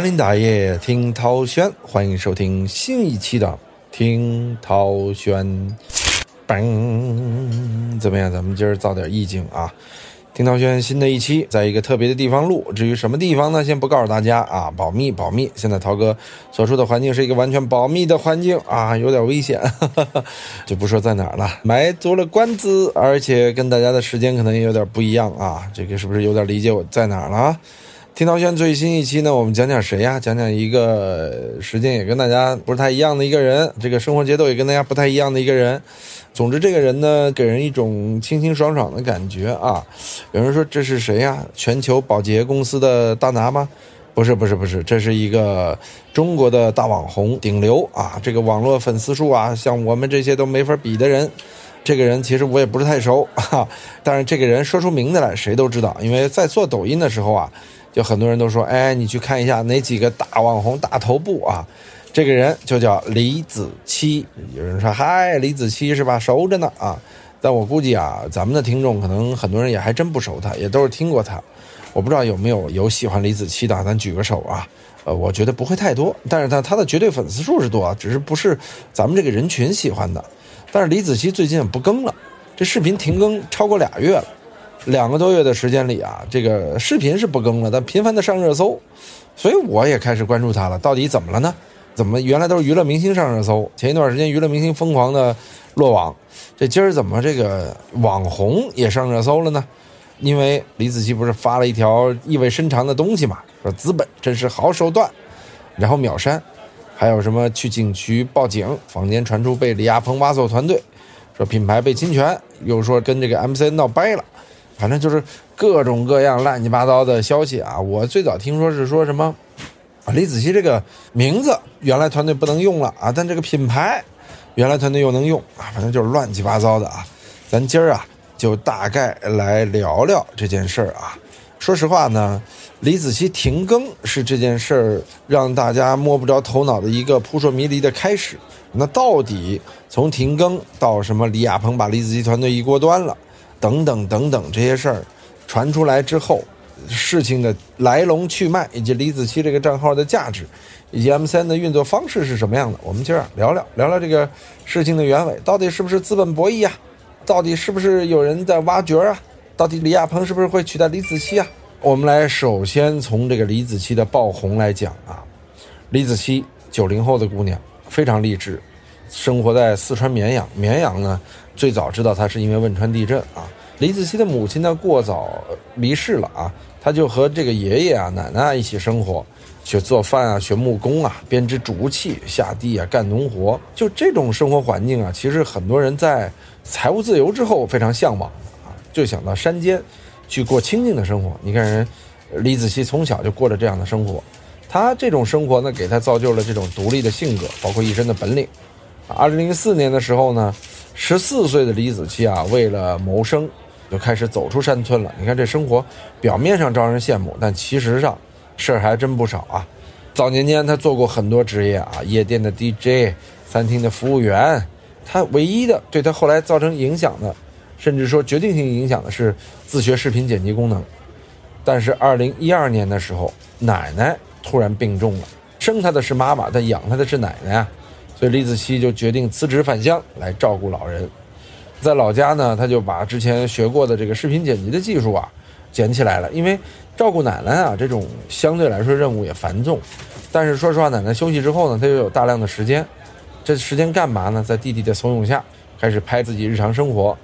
林大爷听涛轩，欢迎收听新一期的听涛轩。嘣，怎么样？咱们今儿造点意境啊！听涛轩新的一期，在一个特别的地方录。至于什么地方呢？先不告诉大家啊，保密保密。现在涛哥所处的环境是一个完全保密的环境啊，有点危险，就不说在哪儿了。埋足了关子，而且跟大家的时间可能也有点不一样啊。这个是不是有点理解我在哪儿了？听涛轩最新一期呢，我们讲讲谁呀？讲讲一个时间也跟大家不是太一样的一个人，这个生活节奏也跟大家不太一样的一个人。总之，这个人呢，给人一种清清爽爽的感觉啊。有人说这是谁呀？全球保洁公司的大拿吗？不是，不是，不是，这是一个中国的大网红，顶流啊！这个网络粉丝数啊，像我们这些都没法比的人。这个人其实我也不是太熟哈，但是这个人说出名字来，谁都知道，因为在做抖音的时候啊。就很多人都说，哎，你去看一下哪几个大网红、大头部啊？这个人就叫李子柒。有人说，嗨，李子柒是吧？熟着呢啊！但我估计啊，咱们的听众可能很多人也还真不熟他，也都是听过他。我不知道有没有有喜欢李子柒的，咱举个手啊。呃，我觉得不会太多，但是他他的绝对粉丝数是多，只是不是咱们这个人群喜欢的。但是李子柒最近不更了，这视频停更超过俩月了。两个多月的时间里啊，这个视频是不更了，但频繁的上热搜，所以我也开始关注他了。到底怎么了呢？怎么原来都是娱乐明星上热搜，前一段时间娱乐明星疯狂的落网，这今儿怎么这个网红也上热搜了呢？因为李子柒不是发了一条意味深长的东西嘛，说资本真是好手段，然后秒删，还有什么去警局报警，坊间传出被李亚鹏挖走团队，说品牌被侵权，又说跟这个 MC 闹掰了。反正就是各种各样乱七八糟的消息啊！我最早听说是说什么啊，李子柒这个名字原来团队不能用了啊，但这个品牌原来团队又能用啊，反正就是乱七八糟的啊。咱今儿啊就大概来聊聊这件事儿啊。说实话呢，李子柒停更是这件事儿让大家摸不着头脑的一个扑朔迷离的开始。那到底从停更到什么李亚鹏把李子柒团队一锅端了？等等等等这些事儿传出来之后，事情的来龙去脉，以及李子柒这个账号的价值，以及 M 三的运作方式是什么样的？我们今儿聊聊聊聊这个事情的原委，到底是不是资本博弈啊？到底是不是有人在挖掘啊？到底李亚鹏是不是会取代李子柒啊？我们来首先从这个李子柒的爆红来讲啊，李子柒九零后的姑娘，非常励志，生活在四川绵阳，绵阳呢。最早知道他是因为汶川地震啊，李子柒的母亲呢过早离世了啊，他就和这个爷爷啊、奶奶一起生活，学做饭啊，学木工啊，编织竹器，下地啊干农活，就这种生活环境啊，其实很多人在财务自由之后非常向往啊，就想到山间去过清静的生活。你看人李子柒从小就过着这样的生活，他这种生活呢，给他造就了这种独立的性格，包括一身的本领。二零零四年的时候呢。十四岁的李子柒啊，为了谋生，就开始走出山村了。你看这生活，表面上招人羡慕，但其实上事儿还真不少啊。早年间他做过很多职业啊，夜店的 DJ，餐厅的服务员。他唯一的对他后来造成影响的，甚至说决定性影响的是自学视频剪辑功能。但是二零一二年的时候，奶奶突然病重了，生他的是妈妈，但养他的是奶奶啊。所以李子柒就决定辞职返乡来照顾老人，在老家呢，他就把之前学过的这个视频剪辑的技术啊捡起来了。因为照顾奶奶啊，这种相对来说任务也繁重，但是说实话，奶奶休息之后呢，他又有大量的时间，这时间干嘛呢？在弟弟的怂恿下，开始拍自己日常生活，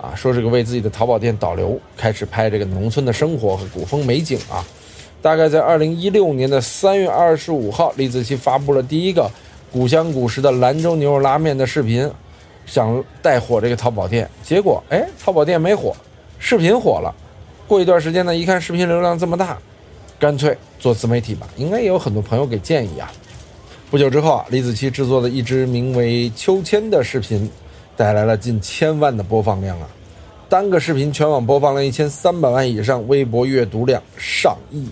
啊，说这个为自己的淘宝店导流，开始拍这个农村的生活和古风美景啊。大概在二零一六年的三月二十五号，李子柒发布了第一个。古香古色的兰州牛肉拉面的视频，想带火这个淘宝店，结果哎，淘宝店没火，视频火了。过一段时间呢，一看视频流量这么大，干脆做自媒体吧。应该也有很多朋友给建议啊。不久之后啊，李子柒制作的一支名为《秋千》的视频，带来了近千万的播放量啊，单个视频全网播放量一千三百万以上，微博阅读量上亿，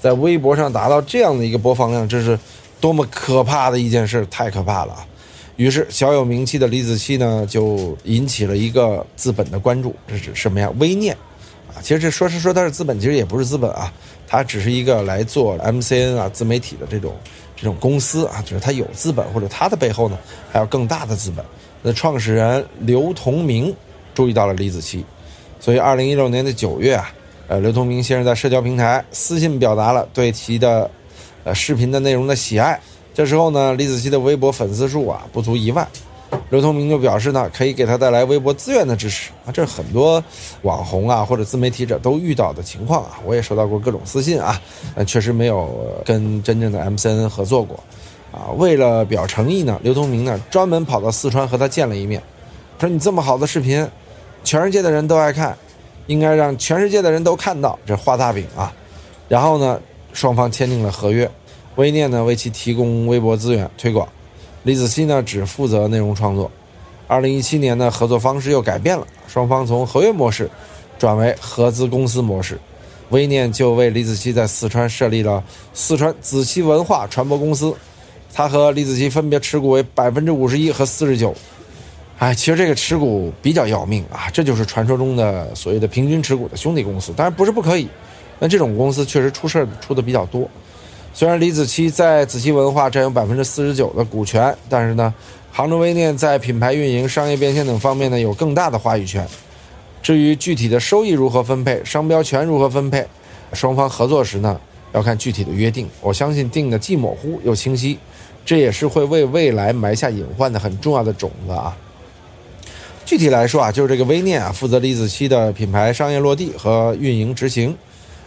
在微博上达到这样的一个播放量，这是。多么可怕的一件事，太可怕了啊！于是小有名气的李子柒呢，就引起了一个资本的关注。这是什么呀？微念，啊。其实这说是说它是资本，其实也不是资本啊，它只是一个来做 MCN 啊自媒体的这种这种公司啊，就是它有资本，或者它的背后呢还有更大的资本。那创始人刘同明注意到了李子柒，所以二零一六年的九月啊，呃，刘同明先生在社交平台私信表达了对其的呃视频的内容的喜爱。这时候呢，李子柒的微博粉丝数啊不足一万，刘通明就表示呢，可以给他带来微博资源的支持。啊，这是很多网红啊或者自媒体者都遇到的情况啊，我也收到过各种私信啊，但确实没有跟真正的 MCN 合作过，啊，为了表诚意呢，刘通明呢专门跑到四川和他见了一面，说你这么好的视频，全世界的人都爱看，应该让全世界的人都看到，这画大饼啊，然后呢，双方签订了合约。微念呢为其提供微博资源推广，李子柒呢只负责内容创作。二零一七年呢合作方式又改变了，双方从合约模式转为合资公司模式。微念就为李子柒在四川设立了四川子柒文化传播公司，他和李子柒分别持股为百分之五十一和四十九。哎，其实这个持股比较要命啊，这就是传说中的所谓的平均持股的兄弟公司。当然不是不可以，但这种公司确实出事儿出的比较多。虽然李子柒在子柒文化占有百分之四十九的股权，但是呢，杭州微念在品牌运营、商业变现等方面呢有更大的话语权。至于具体的收益如何分配、商标权如何分配，双方合作时呢要看具体的约定。我相信定的既模糊又清晰，这也是会为未来埋下隐患的很重要的种子啊。具体来说啊，就是这个微念啊负责李子柒的品牌商业落地和运营执行，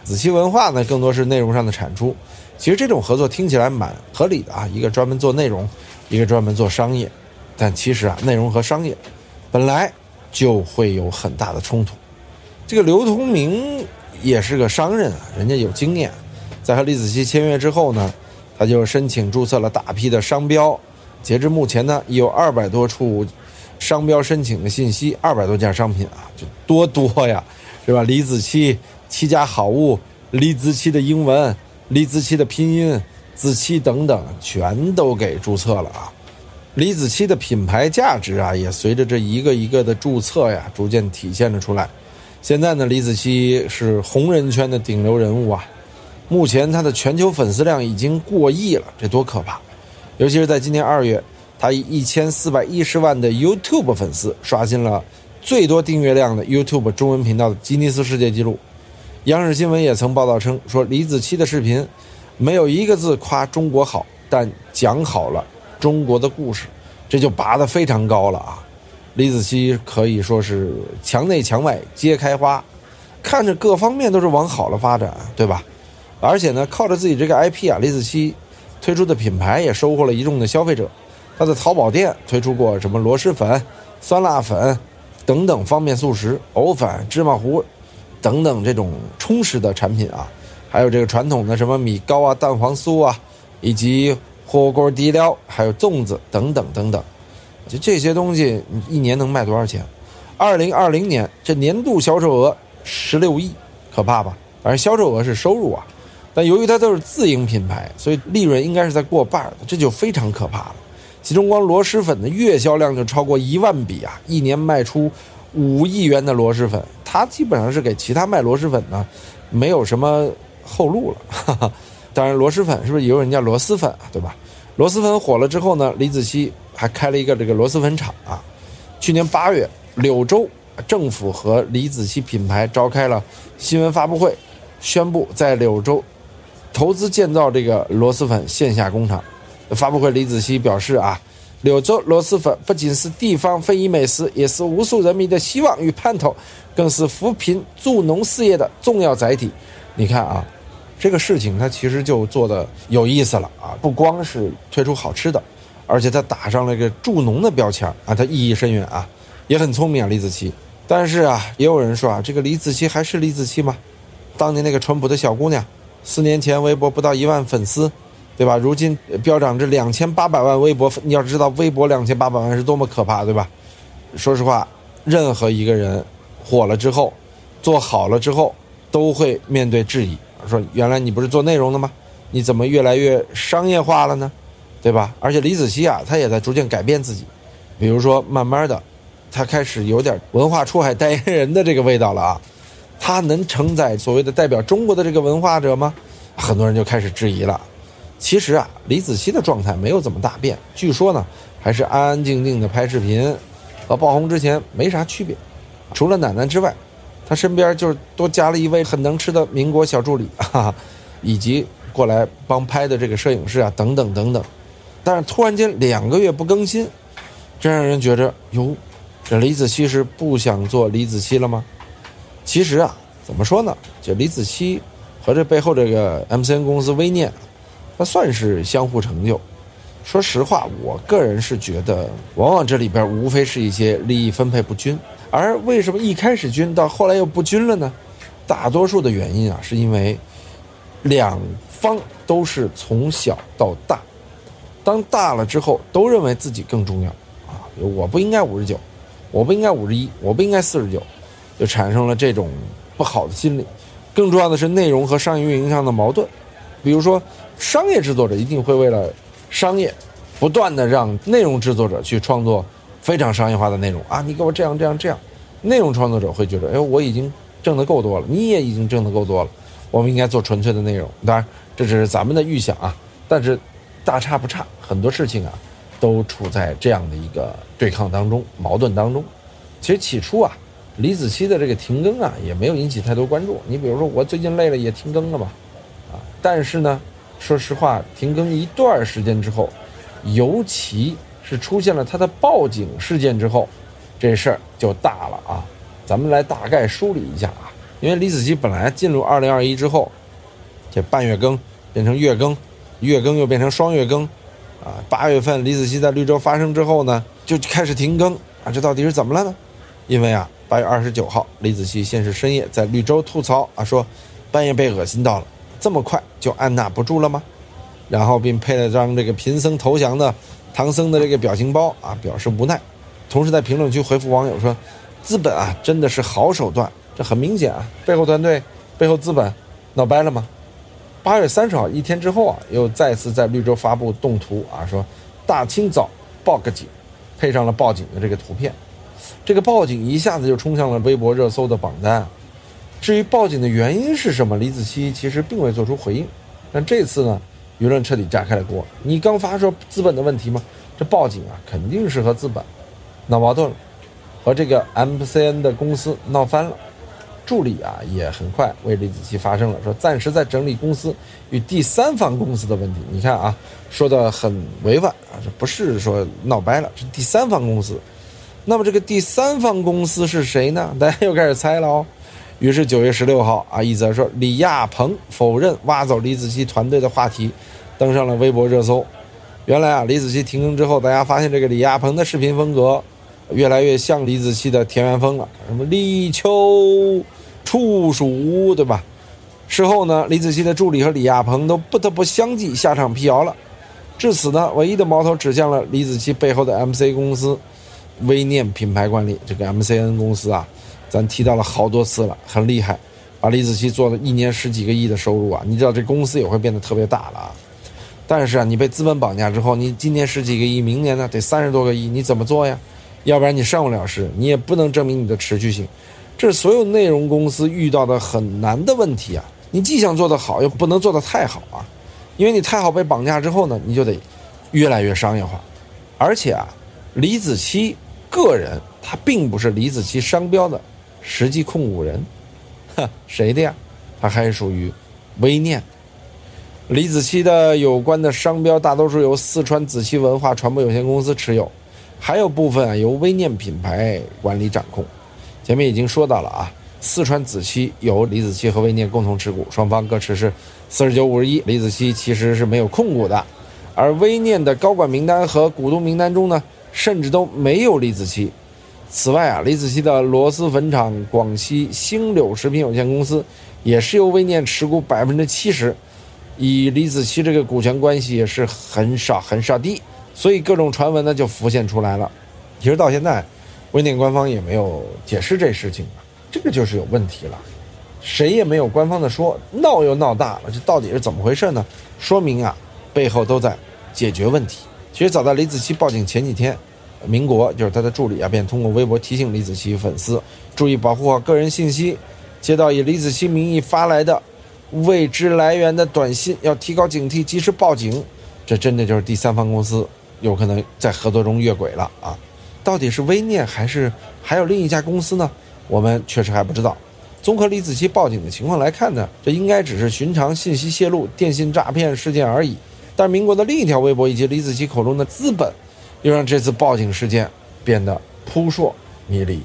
子期文化呢更多是内容上的产出。其实这种合作听起来蛮合理的啊，一个专门做内容，一个专门做商业，但其实啊，内容和商业本来就会有很大的冲突。这个刘同明也是个商人啊，人家有经验，在和李子柒签约之后呢，他就申请注册了大批的商标，截至目前呢，已有二百多处商标申请的信息，二百多件商品啊，就多多呀，是吧？李子柒七家好物，李子柒的英文。李子柒的拼音、子柒等等，全都给注册了啊！李子柒的品牌价值啊，也随着这一个一个的注册呀，逐渐体现了出来。现在呢，李子柒是红人圈的顶流人物啊！目前他的全球粉丝量已经过亿了，这多可怕！尤其是在今年二月，他以一千四百一十万的 YouTube 粉丝，刷新了最多订阅量的 YouTube 中文频道的吉尼斯世界纪录。央视新闻也曾报道称，说李子柒的视频没有一个字夸中国好，但讲好了中国的故事，这就拔得非常高了啊！李子柒可以说是墙内墙外皆开花，看着各方面都是往好了发展，对吧？而且呢，靠着自己这个 IP 啊，李子柒推出的品牌也收获了一众的消费者。他的淘宝店推出过什么螺蛳粉、酸辣粉等等方便速食、藕粉、芝麻糊。等等，这种充实的产品啊，还有这个传统的什么米糕啊、蛋黄酥啊，以及火锅底料，还有粽子等等等等，就这些东西，你一年能卖多少钱？二零二零年这年度销售额十六亿，可怕吧？反正销售额是收入啊，但由于它都是自营品牌，所以利润应该是在过半的，这就非常可怕了。其中光螺蛳粉的月销量就超过一万笔啊，一年卖出五亿元的螺蛳粉。他基本上是给其他卖螺蛳粉呢，没有什么后路了。当然，螺蛳粉是不是也有人叫螺蛳粉啊？对吧？螺蛳粉火了之后呢，李子柒还开了一个这个螺蛳粉厂啊。去年八月，柳州政府和李子柒品牌召开了新闻发布会，宣布在柳州投资建造这个螺蛳粉线下工厂。发布会，李子柒表示啊。柳州螺蛳粉不仅是地方非遗美食，也是无数人民的希望与盼头，更是扶贫助农事业的重要载体。你看啊，这个事情它其实就做的有意思了啊！不光是推出好吃的，而且它打上了一个助农的标签啊，它意义深远啊，也很聪明啊，李子柒。但是啊，也有人说啊，这个李子柒还是李子柒吗？当年那个淳朴的小姑娘，四年前微博不到一万粉丝。对吧？如今飙涨至两千八百万微博，你要知道微博两千八百万是多么可怕，对吧？说实话，任何一个人火了之后，做好了之后，都会面对质疑，说原来你不是做内容的吗？你怎么越来越商业化了呢？对吧？而且李子柒啊，他也在逐渐改变自己，比如说慢慢的，他开始有点文化出海代言人的这个味道了啊。他能承载所谓的代表中国的这个文化者吗？很多人就开始质疑了。其实啊，李子柒的状态没有怎么大变，据说呢，还是安安静静的拍视频，和爆红之前没啥区别。除了奶奶之外，他身边就是多加了一位很能吃的民国小助理，哈哈，以及过来帮拍的这个摄影师啊，等等等等。但是突然间两个月不更新，这让人觉着哟，这李子柒是不想做李子柒了吗？其实啊，怎么说呢？这李子柒和这背后这个 MCN 公司微念，它算是相互成就。说实话，我个人是觉得，往往这里边无非是一些利益分配不均。而为什么一开始均，到后来又不均了呢？大多数的原因啊，是因为两方都是从小到大，当大了之后，都认为自己更重要啊！我不应该五十九，我不应该五十一，我不应该四十九，就产生了这种不好的心理。更重要的是内容和商业运营上的矛盾，比如说商业制作者一定会为了商业，不断的让内容制作者去创作。非常商业化的内容啊！你给我这样这样这样，内容创作者会觉得，哎，我已经挣得够多了，你也已经挣得够多了，我们应该做纯粹的内容。当然，这只是咱们的预想啊。但是，大差不差，很多事情啊，都处在这样的一个对抗当中、矛盾当中。其实起初啊，李子柒的这个停更啊，也没有引起太多关注。你比如说，我最近累了也停更了吧，但是呢，说实话，停更一段时间之后，尤其。是出现了他的报警事件之后，这事儿就大了啊！咱们来大概梳理一下啊。因为李子柒本来进入二零二一之后，这半月更变成月更，月更又变成双月更，啊，八月份李子柒在绿洲发生之后呢，就开始停更啊。这到底是怎么了呢？因为啊，八月二十九号，李子柒先是深夜在绿洲吐槽啊，说半夜被恶心到了，这么快就按捺不住了吗？然后并配了张这个贫僧投降的。唐僧的这个表情包啊，表示无奈，同时在评论区回复网友说：“资本啊，真的是好手段。”这很明显啊，背后团队、背后资本闹掰了吗？八月三十号一天之后啊，又再次在绿洲发布动图啊，说大清早报个警，配上了报警的这个图片。这个报警一下子就冲向了微博热搜的榜单。至于报警的原因是什么，李子柒其实并未做出回应。但这次呢？舆论彻底炸开了锅。你刚发说资本的问题吗？这报警啊，肯定是和资本闹矛盾了，和这个 MCN 的公司闹翻了。助理啊，也很快为李子柒发声了，说暂时在整理公司与第三方公司的问题。你看啊，说的很委婉啊，这不是说闹掰了，是第三方公司。那么这个第三方公司是谁呢？大家又开始猜了哦。于是九月十六号啊，一则说李亚鹏否认挖走李子柒团队的话题，登上了微博热搜。原来啊，李子柒停更之后，大家发现这个李亚鹏的视频风格越来越像李子柒的田园风了，什么立秋处暑，对吧？事后呢，李子柒的助理和李亚鹏都不得不相继下场辟谣了。至此呢，唯一的矛头指向了李子柒背后的 MC 公司微念品牌管理这个 MCN 公司啊。咱提到了好多次了，很厉害，把李子柒做了一年十几个亿的收入啊！你知道这公司也会变得特别大了啊。但是啊，你被资本绑架之后，你今年十几个亿，明年呢得三十多个亿，你怎么做呀？要不然你上不了市，你也不能证明你的持续性。这是所有内容公司遇到的很难的问题啊！你既想做得好，又不能做得太好啊，因为你太好被绑架之后呢，你就得越来越商业化。而且啊，李子柒个人他并不是李子柒商标的。实际控股人，哈，谁的呀？他还属于微念。李子柒的有关的商标，大多数由四川子柒文化传播有限公司持有，还有部分啊由微念品牌管理掌控。前面已经说到了啊，四川子柒由李子柒和微念共同持股，双方各持是四十九五十一。李子柒其实是没有控股的，而微念的高管名单和股东名单中呢，甚至都没有李子柒。此外啊，李子柒的螺蛳粉厂广西星柳食品有限公司也是由微念持股百分之七十，以李子柒这个股权关系也是很少很少的，所以各种传闻呢就浮现出来了。其实到现在，微念官方也没有解释这事情，这个就是有问题了，谁也没有官方的说，闹又闹大了，这到底是怎么回事呢？说明啊，背后都在解决问题。其实早在李子柒报警前几天。民国就是他的助理啊，便通过微博提醒李子柒粉丝注意保护好个人信息，接到以李子柒名义发来的未知来源的短信，要提高警惕，及时报警。这真的就是第三方公司有可能在合作中越轨了啊！到底是微念还是还有另一家公司呢？我们确实还不知道。综合李子柒报警的情况来看呢，这应该只是寻常信息泄露、电信诈骗事件而已。但民国的另一条微博以及李子柒口中的资本，又让这次报警事件变得扑朔迷离。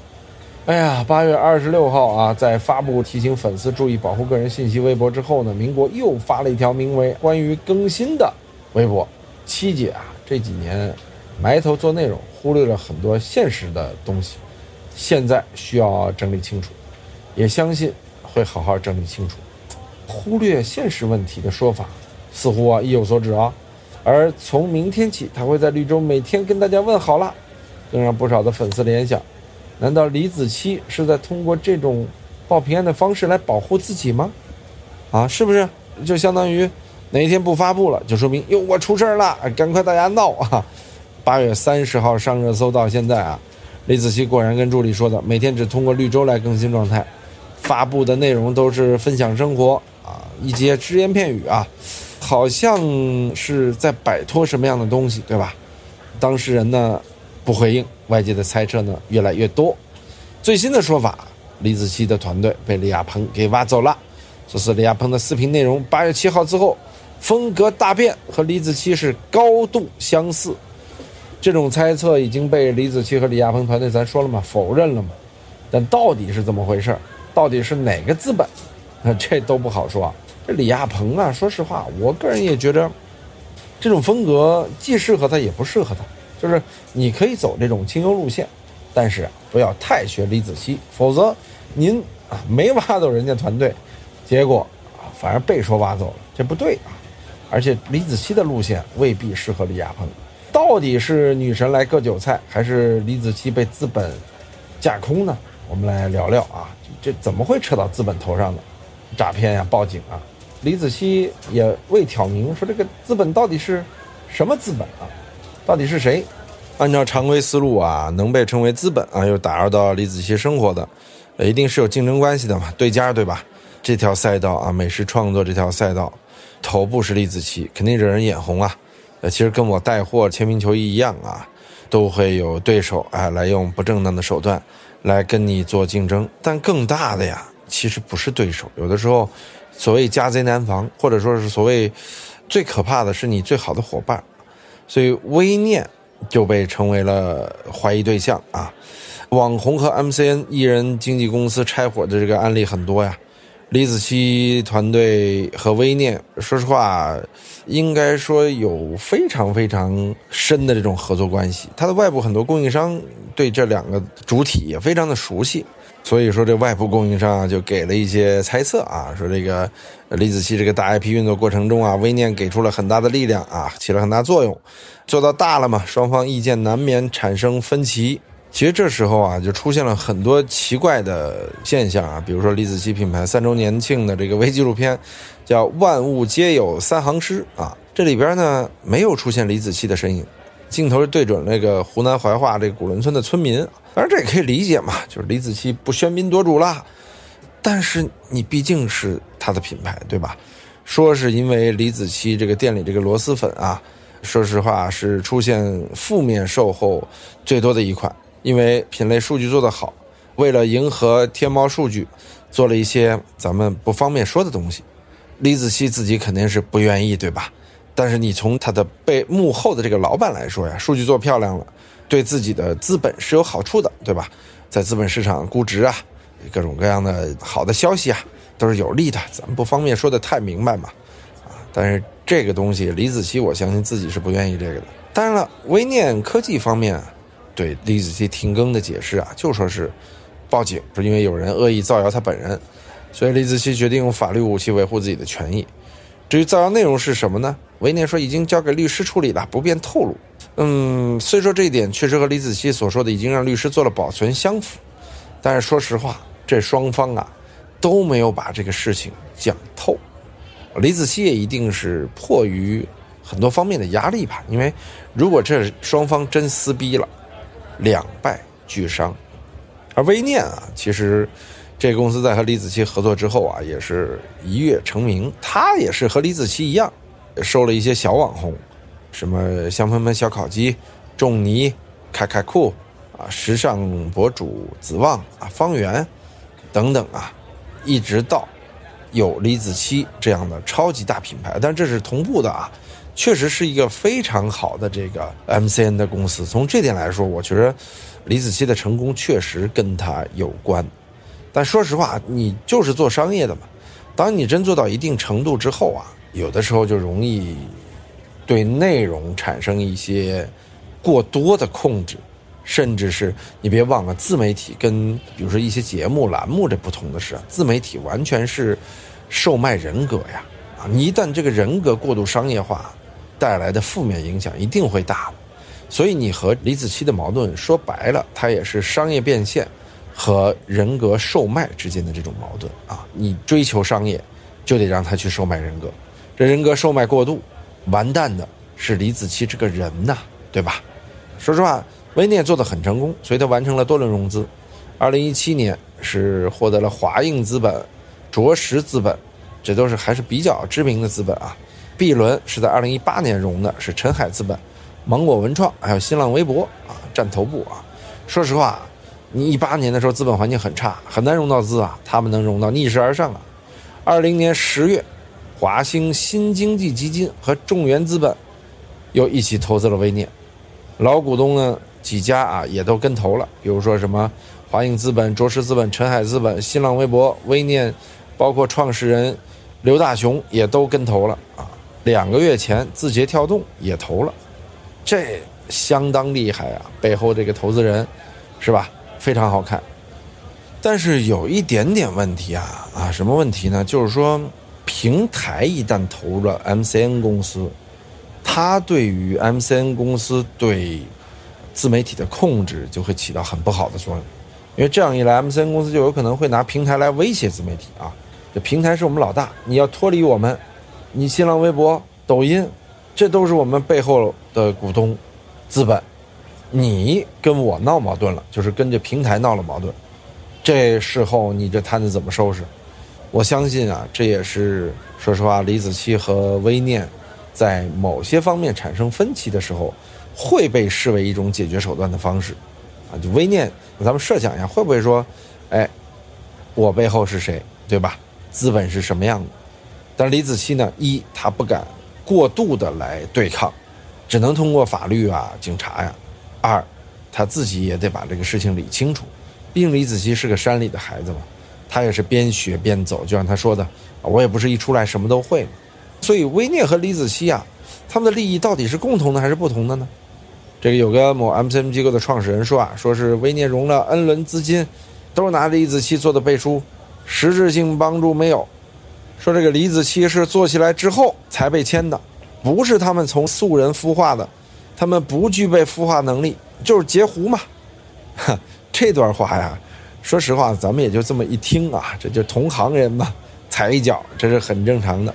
哎呀，八月二十六号啊，在发布提醒粉丝注意保护个人信息微博之后呢，民国又发了一条名为“关于更新”的微博。七姐啊，这几年埋头做内容，忽略了很多现实的东西，现在需要整理清楚，也相信会好好整理清楚。忽略现实问题的说法。似乎啊意有所指啊，而从明天起，他会在绿洲每天跟大家问好了，更让不少的粉丝联想：难道李子柒是在通过这种报平安的方式来保护自己吗？啊，是不是就相当于哪一天不发布了，就说明哟我出事儿了，赶快大家闹啊！八月三十号上热搜到现在啊，李子柒果然跟助理说的，每天只通过绿洲来更新状态，发布的内容都是分享生活啊，一些只言片语啊。好像是在摆脱什么样的东西，对吧？当事人呢不回应，外界的猜测呢越来越多。最新的说法，李子柒的团队被李亚鹏给挖走了。这是李亚鹏的视频内容，八月七号之后风格大变，和李子柒是高度相似。这种猜测已经被李子柒和李亚鹏团队咱说了嘛，否认了嘛。但到底是怎么回事？到底是哪个资本？这都不好说。这李亚鹏啊，说实话，我个人也觉得，这种风格既适合他，也不适合他。就是你可以走这种清幽路线，但是不要太学李子柒，否则您啊没挖走人家团队，结果啊反而被说挖走了，这不对啊。而且李子柒的路线未必适合李亚鹏。到底是女神来割韭菜，还是李子柒被资本架空呢？我们来聊聊啊，这怎么会扯到资本头上呢？诈骗呀，报警啊！李子柒也未挑明说这个资本到底是什么资本啊？到底是谁？按照常规思路啊，能被称为资本啊，又打扰到李子柒生活的，一定是有竞争关系的嘛，对家对吧？这条赛道啊，美食创作这条赛道，头部是李子柒，肯定惹人眼红啊。呃，其实跟我带货签名球衣一样啊，都会有对手啊来用不正当的手段来跟你做竞争，但更大的呀，其实不是对手，有的时候。所谓家贼难防，或者说是所谓最可怕的是你最好的伙伴，所以微念就被成为了怀疑对象啊。网红和 MCN 艺人经纪公司拆伙的这个案例很多呀。李子柒团队和微念，说实话，应该说有非常非常深的这种合作关系。它的外部很多供应商对这两个主体也非常的熟悉。所以说，这外部供应商啊就给了一些猜测啊，说这个李子柒这个大 IP 运作过程中啊，微念给出了很大的力量啊，起了很大作用，做到大了嘛，双方意见难免产生分歧。其实这时候啊，就出现了很多奇怪的现象啊，比如说李子柒品牌三周年庆的这个微纪录片，叫《万物皆有三行诗》啊，这里边呢没有出现李子柒的身影。镜头对准那个湖南怀化这个古伦村的村民，当然这也可以理解嘛，就是李子柒不喧宾夺主了。但是你毕竟是他的品牌，对吧？说是因为李子柒这个店里这个螺蛳粉啊，说实话是出现负面售后最多的一款，因为品类数据做得好，为了迎合天猫数据，做了一些咱们不方便说的东西。李子柒自己肯定是不愿意，对吧？但是你从他的背幕后的这个老板来说呀，数据做漂亮了，对自己的资本是有好处的，对吧？在资本市场估值啊，各种各样的好的消息啊，都是有利的。咱们不方便说的太明白嘛，啊！但是这个东西，李子柒我相信自己是不愿意这个的。当然了，微念科技方面对李子柒停更的解释啊，就说是报警，是因为有人恶意造谣他本人，所以李子柒决定用法律武器维护自己的权益。至于造谣内容是什么呢？维念说已经交给律师处理了，不便透露。嗯，虽说这一点确实和李子柒所说的已经让律师做了保存相符，但是说实话，这双方啊都没有把这个事情讲透。李子柒也一定是迫于很多方面的压力吧，因为如果这双方真撕逼了，两败俱伤。而微念啊，其实。这公司在和李子柒合作之后啊，也是一跃成名。他也是和李子柒一样，收了一些小网红，什么香喷喷小烤鸡、仲尼、凯凯酷啊，时尚博主子旺啊、方圆等等啊，一直到有李子柒这样的超级大品牌。但这是同步的啊，确实是一个非常好的这个 MCN 的公司。从这点来说，我觉得李子柒的成功确实跟他有关。但说实话，你就是做商业的嘛。当你真做到一定程度之后啊，有的时候就容易对内容产生一些过多的控制，甚至是你别忘了，自媒体跟比如说一些节目栏目这不同的是，自媒体完全是售卖人格呀。啊，你一旦这个人格过度商业化，带来的负面影响一定会大的。所以你和李子柒的矛盾，说白了，它也是商业变现。和人格售卖之间的这种矛盾啊，你追求商业，就得让他去售卖人格，这人格售卖过度，完蛋的是李子柒这个人呐，对吧？说实话，微念做的很成功，所以他完成了多轮融资。二零一七年是获得了华映资本、卓识资本，这都是还是比较知名的资本啊。B 轮是在二零一八年融的，是陈海资本、芒果文创还有新浪微博啊占头部啊。说实话。你一八年的时候，资本环境很差，很难融到资啊。他们能融到，逆势而上啊。二零年十月，华兴新经济基金和众源资本又一起投资了微念，老股东呢几家啊也都跟投了，比如说什么华映资本、卓识资本、陈海资本、新浪微博、微念，包括创始人刘大雄也都跟投了啊。两个月前，字节跳动也投了，这相当厉害啊！背后这个投资人，是吧？非常好看，但是有一点点问题啊啊，什么问题呢？就是说，平台一旦投入了 MCN 公司，它对于 MCN 公司对自媒体的控制就会起到很不好的作用，因为这样一来，MCN 公司就有可能会拿平台来威胁自媒体啊。这平台是我们老大，你要脱离我们，你新浪微博、抖音，这都是我们背后的股东资本。你跟我闹矛盾了，就是跟这平台闹了矛盾，这事后你这摊子怎么收拾？我相信啊，这也是说实话，李子柒和微念在某些方面产生分歧的时候，会被视为一种解决手段的方式啊。就微念，咱们设想一下，会不会说，哎，我背后是谁，对吧？资本是什么样的？但李子柒呢，一他不敢过度的来对抗，只能通过法律啊、警察呀。二，他自己也得把这个事情理清楚，毕竟李子柒是个山里的孩子嘛，他也是边学边走，就像他说的，我也不是一出来什么都会，所以微念和李子柒啊，他们的利益到底是共同的还是不同的呢？这个有个某 MCN 机构的创始人说啊，说是微念融了 N 轮资金，都是拿李子柒做的背书，实质性帮助没有，说这个李子柒是做起来之后才被签的，不是他们从素人孵化的。他们不具备孵化能力，就是截胡嘛。哈 这段话呀，说实话，咱们也就这么一听啊，这就同行人嘛，踩一脚，这是很正常的。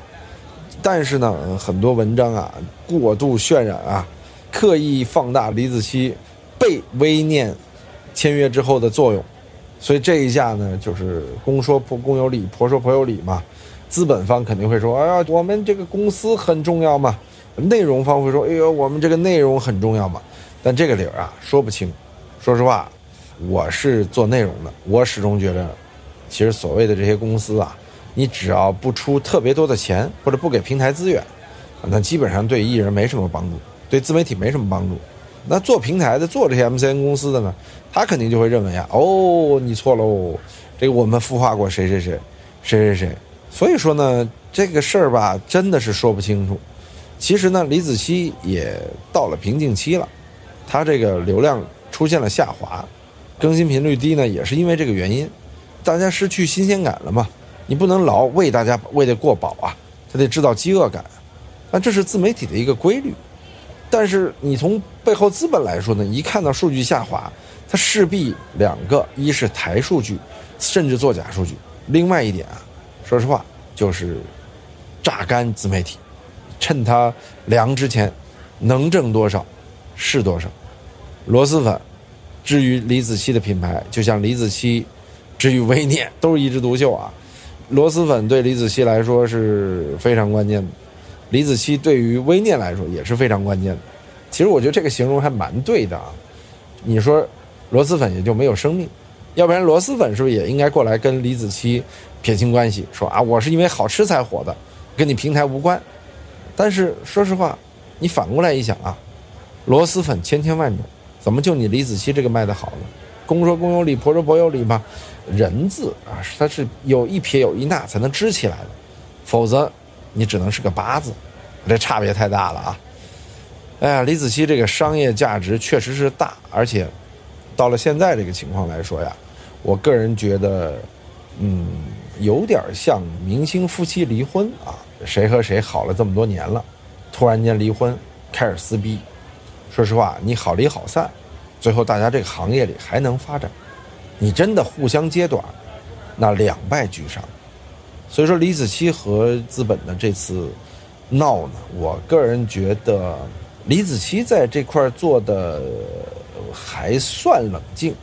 但是呢，很多文章啊，过度渲染啊，刻意放大李子柒被微念签约之后的作用，所以这一下呢，就是公说婆公有理，婆说婆有理嘛。资本方肯定会说：“哎呀，我们这个公司很重要嘛。”内容方会说：“哎呦，我们这个内容很重要嘛。”但这个理儿啊，说不清。说实话，我是做内容的，我始终觉得，其实所谓的这些公司啊，你只要不出特别多的钱，或者不给平台资源，那基本上对艺人没什么帮助，对自媒体没什么帮助。那做平台的，做这些 MCN 公司的呢，他肯定就会认为啊，哦，你错喽，这个我们孵化过谁谁谁，谁谁谁。所以说呢，这个事儿吧，真的是说不清楚。其实呢，李子柒也到了瓶颈期了，他这个流量出现了下滑，更新频率低呢，也是因为这个原因，大家失去新鲜感了嘛。你不能老喂大家喂得过饱啊，他得制造饥饿感，那这是自媒体的一个规律。但是你从背后资本来说呢，一看到数据下滑，它势必两个：一是抬数据，甚至做假数据；另外一点啊，说实话就是榨干自媒体。趁它凉之前，能挣多少是多少。螺蛳粉，至于李子柒的品牌，就像李子柒至于微念，都是一枝独秀啊。螺蛳粉对李子柒来说是非常关键的，李子柒对于微念来说也是非常关键的。其实我觉得这个形容还蛮对的啊。你说螺蛳粉也就没有生命，要不然螺蛳粉是不是也应该过来跟李子柒撇清关系，说啊我是因为好吃才火的，跟你平台无关。但是说实话，你反过来一想啊，螺蛳粉千千万种，怎么就你李子柒这个卖的好呢？公说公有理，婆说婆有理嘛。人字啊，它是有一撇有一捺才能支起来的，否则你只能是个八字，这差别太大了啊！哎呀，李子柒这个商业价值确实是大，而且到了现在这个情况来说呀，我个人觉得，嗯，有点像明星夫妻离婚啊，谁和谁好了这么多年了，突然间离婚，开始撕逼。说实话，你好离好散。最后，大家这个行业里还能发展，你真的互相揭短，那两败俱伤。所以说，李子柒和资本的这次闹呢，我个人觉得李子柒在这块做的还算冷静，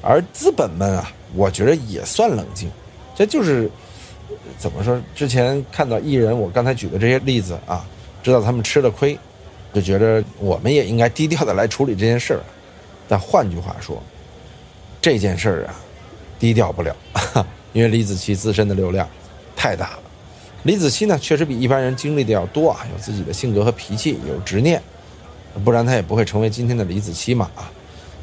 而资本们啊，我觉得也算冷静。这就是怎么说？之前看到艺人，我刚才举的这些例子啊，知道他们吃了亏，就觉得我们也应该低调的来处理这件事儿。但换句话说，这件事儿啊，低调不了，因为李子柒自身的流量太大了。李子柒呢，确实比一般人经历的要多啊，有自己的性格和脾气，有执念，不然他也不会成为今天的李子柒嘛啊。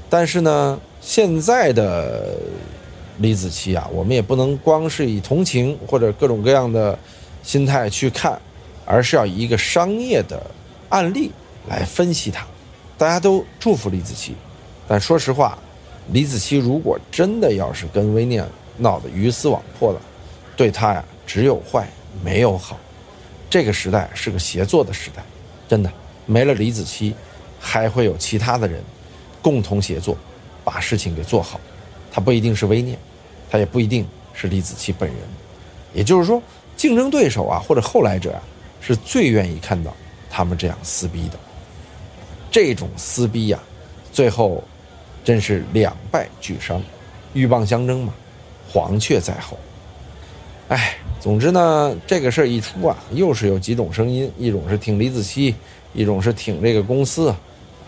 但是呢，现在的李子柒啊，我们也不能光是以同情或者各种各样的心态去看，而是要以一个商业的案例来分析它。大家都祝福李子柒。但说实话，李子柒如果真的要是跟微念闹得鱼死网破了，对他呀只有坏没有好。这个时代是个协作的时代，真的没了李子柒，还会有其他的人共同协作，把事情给做好。他不一定是微念，他也不一定是李子柒本人。也就是说，竞争对手啊或者后来者啊，是最愿意看到他们这样撕逼的。这种撕逼呀，最后。真是两败俱伤，鹬蚌相争嘛，黄雀在后。哎，总之呢，这个事儿一出啊，又是有几种声音，一种是挺李子柒，一种是挺这个公司，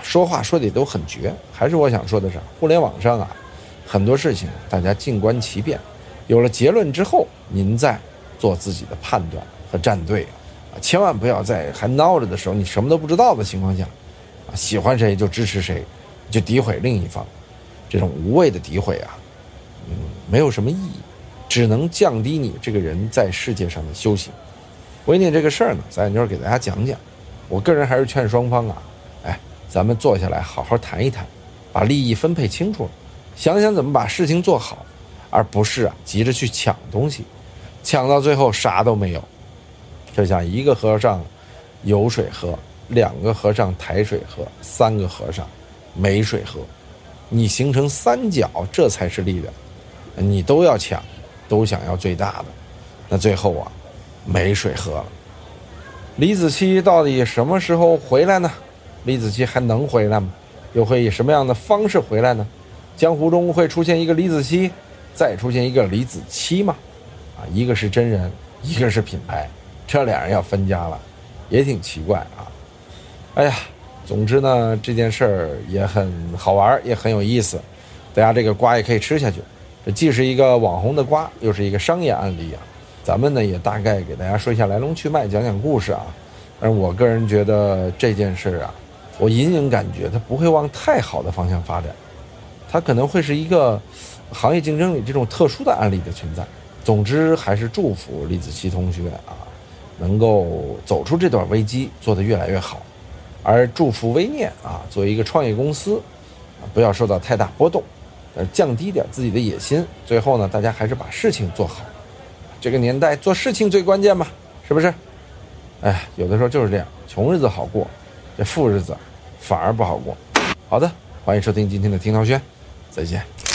说话说的都很绝。还是我想说的是，互联网上啊，很多事情大家静观其变，有了结论之后，您再做自己的判断和站队啊，啊千万不要在还闹着的时候，你什么都不知道的情况下，啊，喜欢谁就支持谁。就诋毁另一方，这种无谓的诋毁啊，嗯，没有什么意义，只能降低你这个人在世界上的修行。微念这个事儿呢，咱也就是给大家讲讲。我个人还是劝双方啊，哎，咱们坐下来好好谈一谈，把利益分配清楚了，想想怎么把事情做好，而不是啊急着去抢东西，抢到最后啥都没有。就像一个和尚有水喝，两个和尚抬水喝，三个和尚。没水喝，你形成三角，这才是力量。你都要抢，都想要最大的，那最后啊，没水喝了。李子柒到底什么时候回来呢？李子柒还能回来吗？又会以什么样的方式回来呢？江湖中会出现一个李子柒，再出现一个李子柒吗？啊，一个是真人，一个是品牌，这俩人要分家了，也挺奇怪啊。哎呀。总之呢，这件事儿也很好玩，也很有意思，大家这个瓜也可以吃下去。这既是一个网红的瓜，又是一个商业案例啊。咱们呢也大概给大家说一下来龙去脉，讲讲故事啊。但是我个人觉得这件事儿啊，我隐隐感觉它不会往太好的方向发展，它可能会是一个行业竞争里这种特殊的案例的存在。总之还是祝福李子柒同学啊，能够走出这段危机，做得越来越好。而祝福微念啊，作为一个创业公司，啊，不要受到太大波动，呃，降低点自己的野心。最后呢，大家还是把事情做好。这个年代做事情最关键嘛，是不是？哎，有的时候就是这样，穷日子好过，这富日子反而不好过。好的，欢迎收听今天的听涛轩，再见。